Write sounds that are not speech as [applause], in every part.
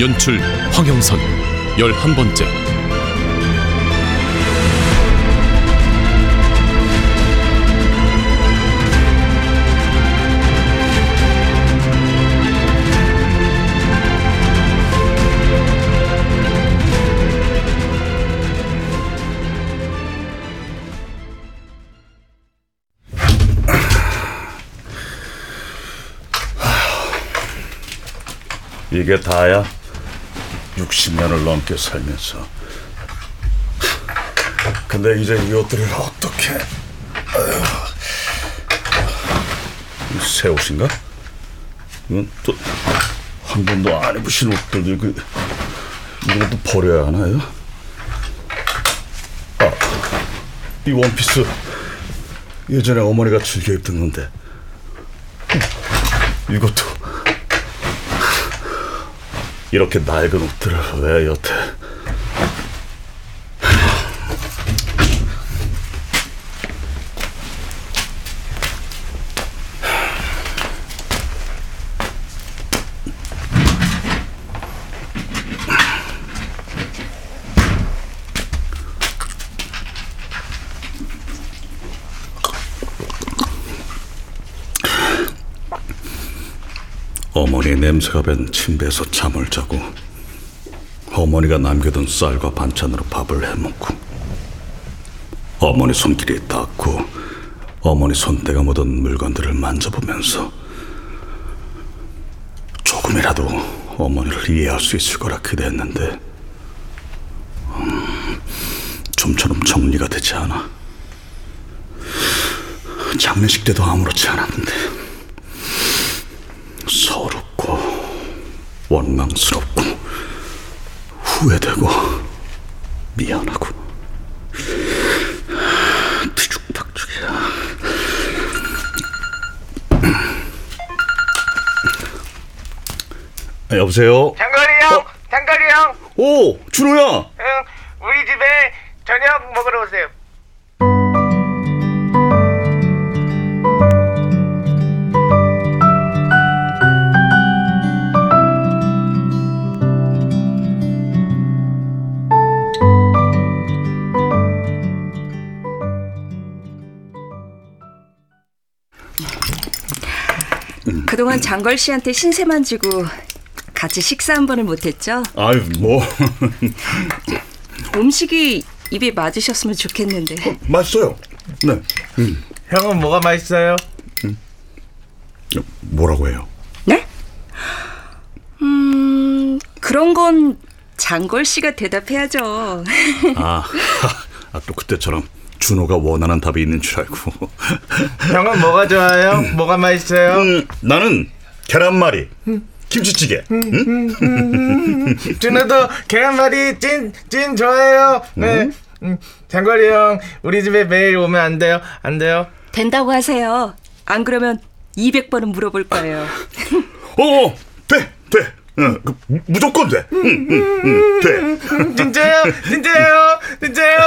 연출 황영선 열한 번째 이게 다야? 60년을 넘게 살면서. 근데 이제 이것들을 어떻게? 새 옷인가? 이건 또 한 번도 안 입으신 옷들 그 이것도 버려야 하나요? 아, 이 원피스 예전에 어머니가 즐겨 입던 건데 이것도 이렇게 낡은 옷들을 왜 여태 어머니 냄새가 밴 침대에서 잠을 자고 어머니가 남겨둔 쌀과 반찬으로 밥을 해먹고 어머니 손길이 닿고 어머니 손때가 묻은 물건들을 만져보면서 조금이라도 어머니를 이해할 수 있을 거라 기대했는데 음, 좀처럼 정리가 되지 않아. 장례식 때도 아무렇지 않았는데 서럽고 원망스럽고 후회되고 미안하고 뒤죽박죽이야. 아, 여보세요. 장거리 형, 어? 장거리 형, 오 준호야. 그동안 장걸 씨한테 신세만 지고 같이 식사 한 번을 못했죠? 아유 뭐 음식이 입에 맞으셨으면 좋겠는데 맛있어요. 네. 음, 형은 뭐가 맛있어요? 뭐라고 해요? 네? 음 그런 건 장걸 씨가 대답해야죠 아, [laughs] 아, 또 그때처럼 준호가 원하는 답이 있는 줄 알고. [laughs] 형은 뭐가 좋아요? 뭐가 맛있어요? 음, 나는 계란말이, 김치찌개. 응? 준호도 계란말이 찐, 찐 좋아해요. 네. 음, 장거리 형, 우리 집에 매일 오면 안 돼요? 안 돼요? 된다고 하세요 안 그러면 200번은 물어볼 거예요 어, 돼, 돼. 응, 그, 무- 무조건 돼. 응, 응, 응, 돼. 음, 진짜요? 진짜요? 진짜요?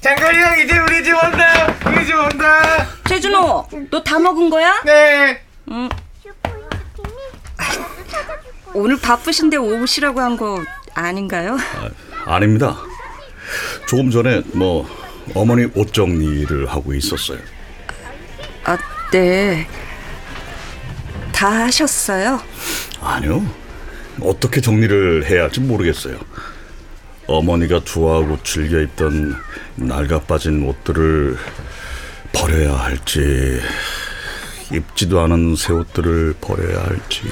장거리 형, 이제 우리 집 온다. 우리 집 온다. 최준호 너 다 먹은 거야? 네. 오늘 바쁘신데 오시라고 한 거 아닌가요? 아닙니다. 조금 전에 뭐 어머니 옷 정리를 하고 있었어요. 아, 네. 다 하셨어요? 아니요. 어떻게 정리를 해야 할지 모르겠어요. 어머니가 좋아하고 즐겨 입던 낡아 빠진 옷들을 버려야 할지 입지도 않은 새 옷들을 버려야 할지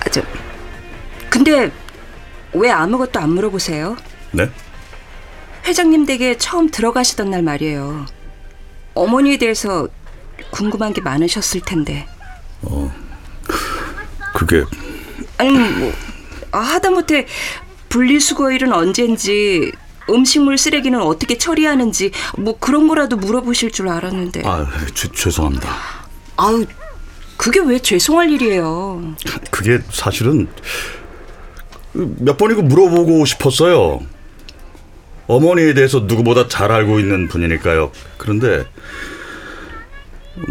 아, 저, 근데 왜 아무것도 안 물어보세요? 네? 회장님 댁에 처음 들어가시던 날 말이에요. 어머니에 대해서 궁금한 게 많으셨을 텐데. 그게 아니 뭐 아, 하다못해 분리수거일은 언젠지 음식물 쓰레기는 어떻게 처리하는지 뭐 그런 거라도 물어보실 줄 알았는데 아 죄, 죄송합니다. 아유 그게 왜 죄송할 일이에요 그게 사실은 몇 번이고 물어보고 싶었어요. 어머니에 대해서 누구보다 잘 알고 있는 분이니까요. 그런데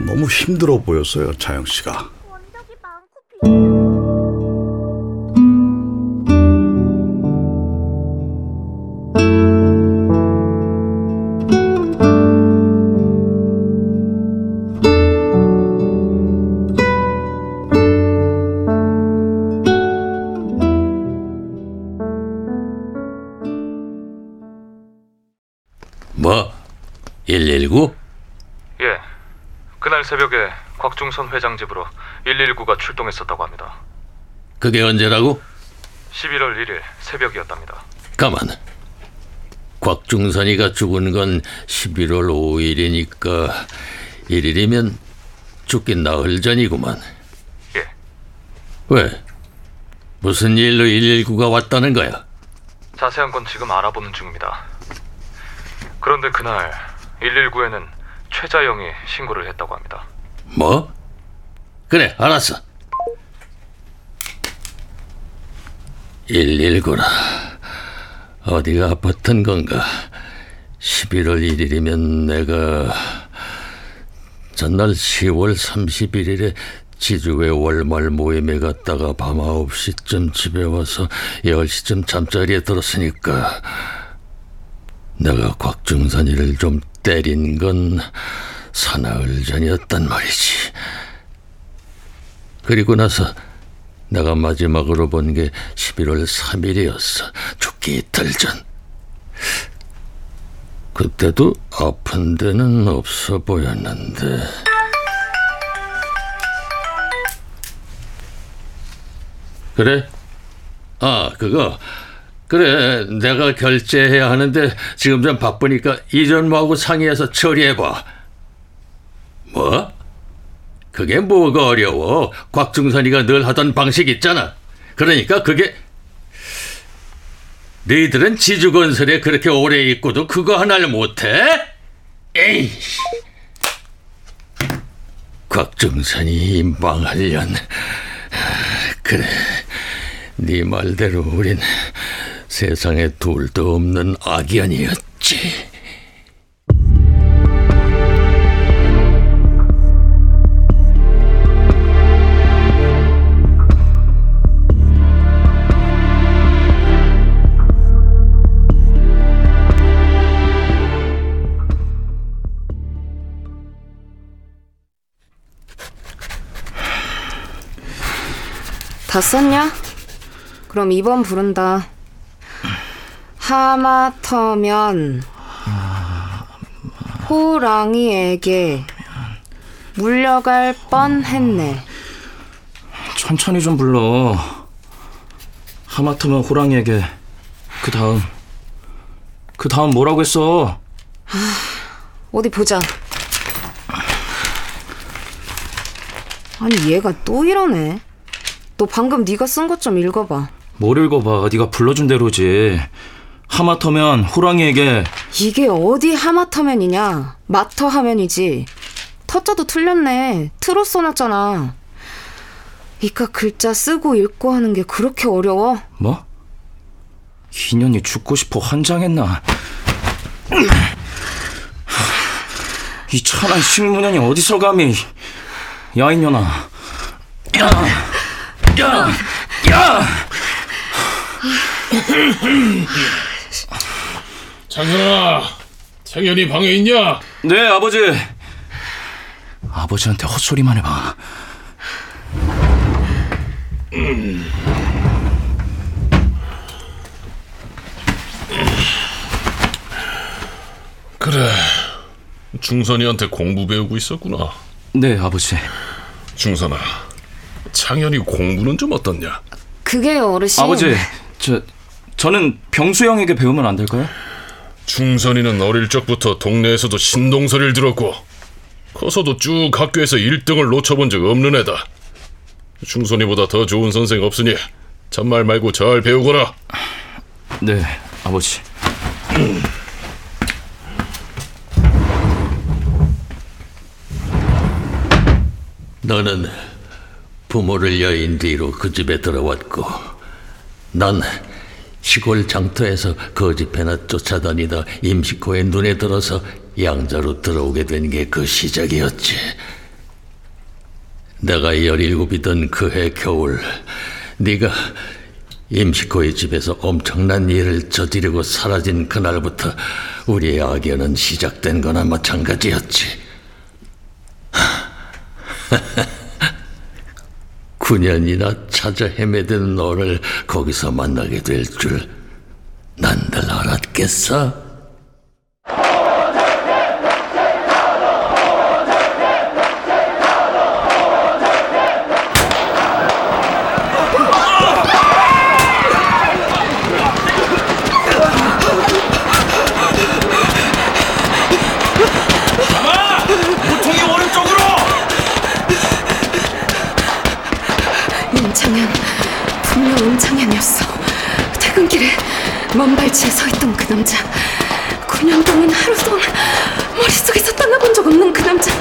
너무 힘들어 보였어요, 자영 씨가. 새벽에 곽중선 회장 집으로 119가 출동했었다고 합니다. 그게 언제라고? 11월 1일 새벽이었답니다. 가만. 곽중선이가 죽은 건 11월 5일이니까 1일이면 죽긴 나흘 전이구만. 예. 왜? 무슨 일로 119가 왔다는 거야? 자세한 건 지금 알아보는 중입니다. 그런데 그날 119에는 최자영이 신고를 했다고 합니다. 뭐? 그래, 알았어. 119라. 어디가 아팠던 건가? 11월 1일이면 내가 전날 10월 31일에 지주회 월말 모임에 갔다가 밤 9시쯤 집에 와서 10시쯤 잠자리에 들었으니까 내가 곽중산이를 좀 때린 건 사나흘 전이었단 말이지. 그리고 나서 내가 마지막으로 본 게 11월 3일이었어. 죽기 이틀 전. 그때도 아픈 데는 없어 보였는데. 그래? 아, 그거. 그래, 내가 결제해야 하는데 지금 좀 바쁘니까 이전무하고 상의해서 처리해봐. 뭐? 그게 뭐가 어려워? 곽중선이가 늘 하던 방식 있잖아. 그러니까 그게 너희들은 지주건설에 그렇게 오래 있고도 그거 하나를 못해? 에이. 곽중선이 망하련. 그래, 네 말대로 우린 세상에 둘도 없는 악연이었지. 다 썼냐? 그럼 2번 부른다. 하마터면 호랑이에게 물려갈 뻔했네. 천천히 좀 불러. 하마터면 호랑이에게 그 다음 그 다음 뭐라고 했어? 어디 보자. 아니 얘가 또 이러네. 너 방금 네가 쓴 것 좀 읽어봐. 뭘 읽어봐. 네가 불러준 대로지. 하마터면 호랑이에게 이게 어디 하마터면이냐? 마터 하면이지. 터자도 틀렸네. 트로 써놨잖아. 이깟 글자 쓰고 읽고 하는 게 그렇게 어려워? 뭐? 인연이 죽고 싶어 환장했나? 이 천한 식문연이 어디서 감히? 야 이년아. 야, 야, 야! [laughs] 장현아, 장현이 방에 있냐? 네 아버지. 아버지한테 헛소리만 해봐. 그래. 중선이한테 공부 배우고 있었구나. 네 아버지. 중선아, 창현이 공부는 좀 어떻냐? 그게 어르신. 아버지, 저 저는 병수 형에게 배우면 안 될까요? 중선이는 어릴 적부터 동네에서도 신동소리를 들었고 커서도 쭉 학교에서 1등을 놓쳐본 적 없는 애다. 중선이보다 더 좋은 선생 없으니 잔말 말고 잘 배우거라. 네, 아버지. 너는 부모를 여인 뒤로 그 집에 들어왔고 난 시골 장터에서 거짓배나 쫓아다니다 임식호의 눈에 들어서 양자로 들어오게 된 게 그 시작이었지. 내가 열일곱이던 그 해 겨울 네가 임식호의 집에서 엄청난 일을 저지르고 사라진 그날부터 우리의 악연은 시작된 거나 마찬가지였지. [laughs] 9년이나 찾아 헤매던 너를 거기서 만나게 될 줄 난들 알았겠어? 먼 발치에 서 있던 그 남자. 9년 동안 하루 종일 머릿속에서 떠나본 적 없는 그 남자.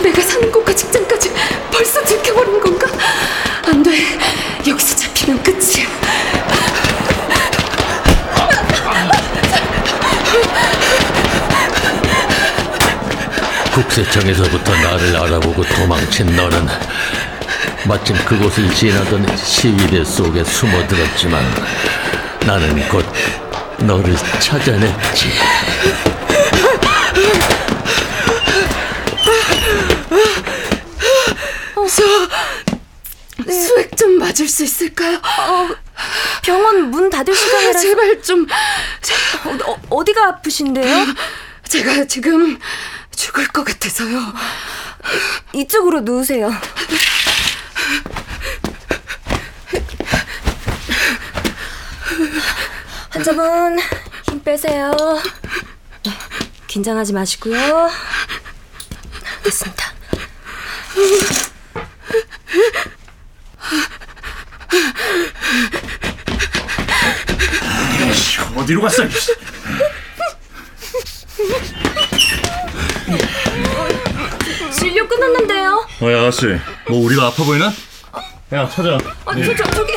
내가 사는 곳과 직장까지 벌써 들켜버린 건가? 안 돼. 여기서 잡히면 끝이야. 국세청에서부터 나를 알아보고 도망친 너는 마침 그곳을 지나던 시위대 속에 숨어들었지만 나는 곧 너를 찾아냈지. 수액 좀 맞을 수 있을까요? 병원 문 닫을 시간이라 제발 좀 어, 어, 어디가 아프신데요? 제가 지금 죽을 것 같아서요 이쪽으로 누우세요. 환자분 힘 빼세요. 네, 긴장하지 마시고요. 됐습니다. 어디로 갔어? 진료 끝났는데요. 어, 야, 아가씨. 뭐 우리가 아파 보이나? 야, 찾아. 어, 저, 저, 저기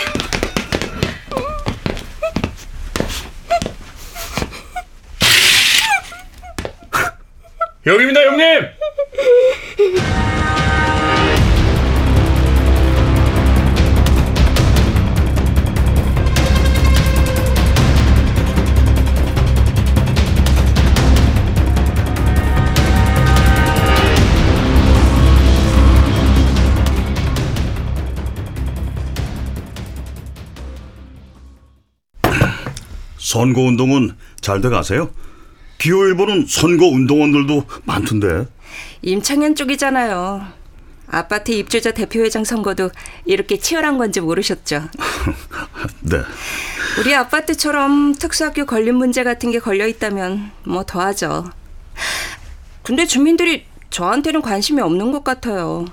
여기입니다, 형님. 선거 운동은 잘 돼가세요? 기호일보는 선거 운동원들도 많던데. 임창현 쪽이잖아요. 아파트 입주자 대표회장 선거도 이렇게 치열한 건지 모르셨죠. [laughs] 네. 우리 아파트처럼 특수학교 관련 문제 같은 게 걸려 있다면 뭐 더하죠. 근데 주민들이 저한테는 관심이 없는 것 같아요.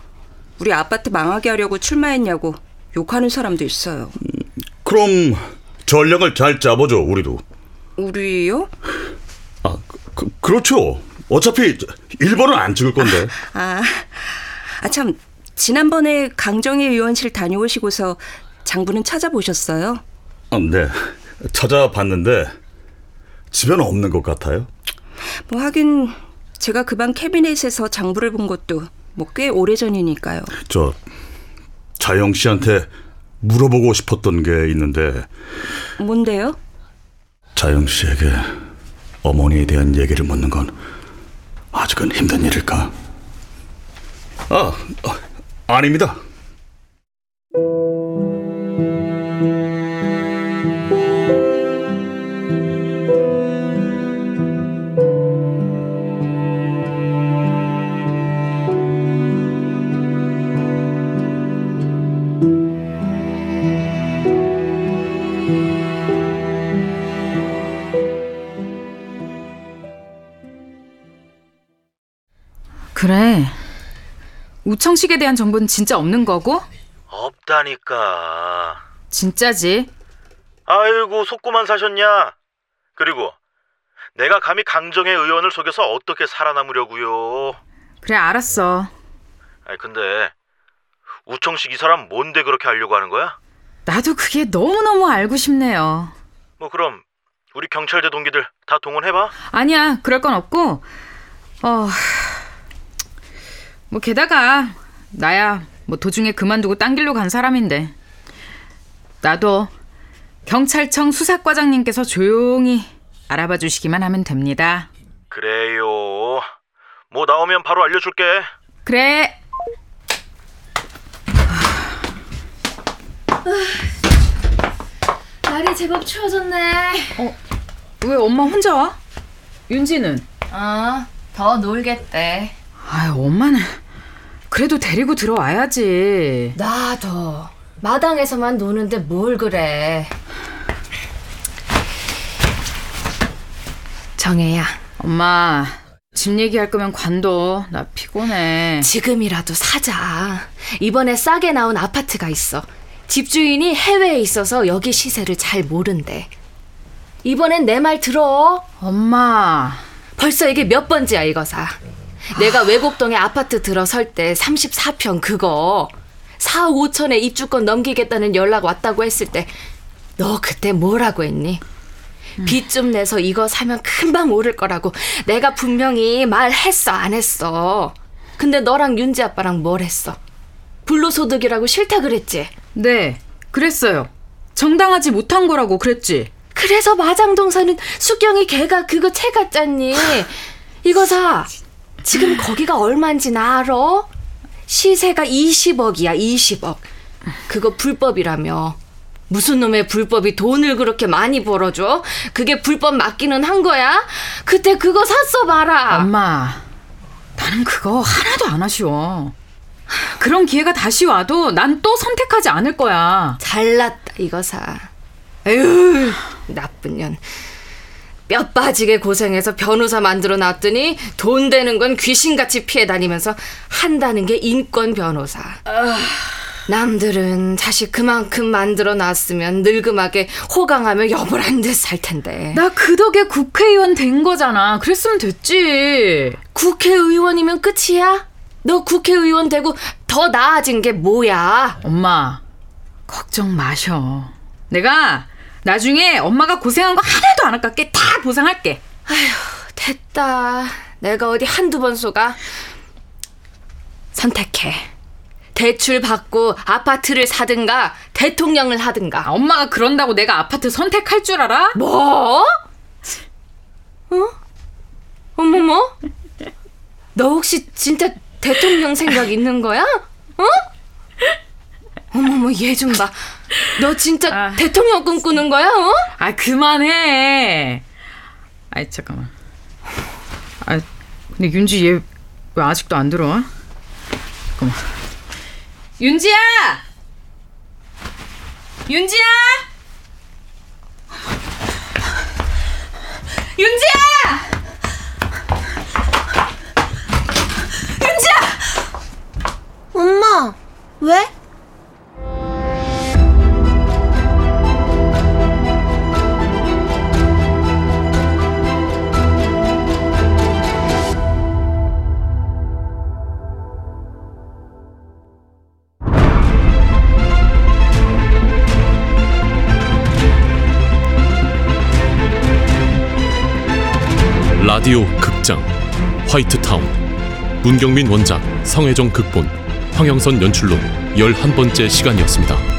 우리 아파트 망하게 하려고 출마했냐고 욕하는 사람도 있어요. 그럼 전략을 잘 짜보죠, 우리도. 우리요? 아, 그, 그렇죠. 어차피 1번은 안 찍을 건데. 아, 아 참 지난번에 강정희 의원실 다녀오시고서 장부는 찾아보셨어요? 아, 네. 찾아봤는데 집에는 없는 것 같아요. 뭐 하긴 제가 그 방 캐비넷에서 장부를 본 것도 뭐 꽤 오래 전이니까요. 저 자영 씨한테 물어보고 싶었던 게 있는데 뭔데요? 자영 씨에게 어머니에 대한 얘기를 묻는 건 아직은 힘든 일일까? 아, 어, 아닙니다. 그래. 우청식에 대한 정보는 진짜 없는 거고? 없다니까. 진짜지? 아이고 속고만 사셨냐? 그리고 내가 감히 강정의 의원을 속여서 어떻게 살아남으려고요? 그래 알았어. 아니 근데 우청식 이 사람 뭔데 그렇게 하려고 하는 거야? 나도 그게 너무너무 알고 싶네요. 뭐 그럼 우리 경찰대 동기들 다 동원해봐. 아니야, 그럴 건 없고, 어, 뭐 게다가 나야 뭐 도중에 그만두고 딴 길로 간 사람인데 나도 경찰청 수사과장님께서 조용히 알아봐 주시기만 하면 됩니다. 그래요. 뭐 나오면 바로 알려줄게. 그래. 날이 제법 추워졌네. 어, 왜 엄마 혼자 와? 윤지는? 아, 더 놀겠대. 아, 엄마는 그래도 데리고 들어와야지. 나도 마당에서만 노는데 뭘 그래. 정혜야. 엄마, 집 얘기할 거면 관둬. 나 피곤해. 지금이라도 사자. 이번에 싸게 나온 아파트가 있어. 집주인이 해외에 있어서 여기 시세를 잘 모른대. 이번엔 내 말 들어. 엄마. 벌써 이게 몇 번째야 이거 사. 내가 외곡동에 아파트 들어설 때 34평 그거 4억 5천에 입주권 넘기겠다는 연락 왔다고 했을 때 너 그때 뭐라고 했니? 빚좀 내서 이거 사면 금방 오를 거라고 내가 분명히 말했어 안 했어. 근데 너랑 윤지 아빠랑 뭘 했어? 불로소득이라고 싫다 그랬지? 네, 그랬어요. 정당하지 못한 거라고 그랬지. 그래서 마장동 사는 수경이 걔가 그거 채 갔잖니. 이거 사. 지금 거기가 얼마인지 나 알아? 시세가 20억이야, 20억. 그거 불법이라며. 무슨 놈의 불법이 돈을 그렇게 많이 벌어줘? 그게 불법 맞기는 한 거야? 그때 그거 샀어 봐라. 엄마, 나는 그거 하나도 안 아쉬워. 그런 기회가 다시 와도 난 또 선택하지 않을 거야. 잘났다, 이거 사. 에휴, 나쁜 년. 뼈 빠지게 고생해서 변호사 만들어 놨더니 돈 되는 건 귀신같이 피해 다니면서 한다는 게 인권 변호사. 남들은 자식 그만큼 만들어 놨으면 늙음하게 호강하며 여보란 듯살 텐데. 나 그 덕에 국회의원 된 거잖아. 그랬으면 됐지. 국회의원이면 끝이야? 너 국회의원 되고 더 나아진 게 뭐야? 엄마, 걱정 마셔. 내가 나중에 엄마가 고생한 거 하나도 안 아깝게 다 보상할게. 아휴, 됐다. 내가 어디 한두 번 속아. 선택해. 대출 받고 아파트를 사든가 대통령을 하든가. 아, 엄마가 그런다고 내가 아파트 선택할 줄 알아? 뭐? 어? 어머머? 너 혹시 진짜 대통령 생각 있는 거야? 어? 어머머 얘 좀 봐. 너 진짜 아. 대통령 꿈꾸는 거야? 어? 아 그만해. 아이 잠깐만. 아 근데 윤지 얘 왜 아직도 안 들어와? 잠깐만. 윤지야! 윤지야! 윤지야! 화이트타운 문경민 원작 성혜정 극본 황영선 연출로 11번째 시간이었습니다.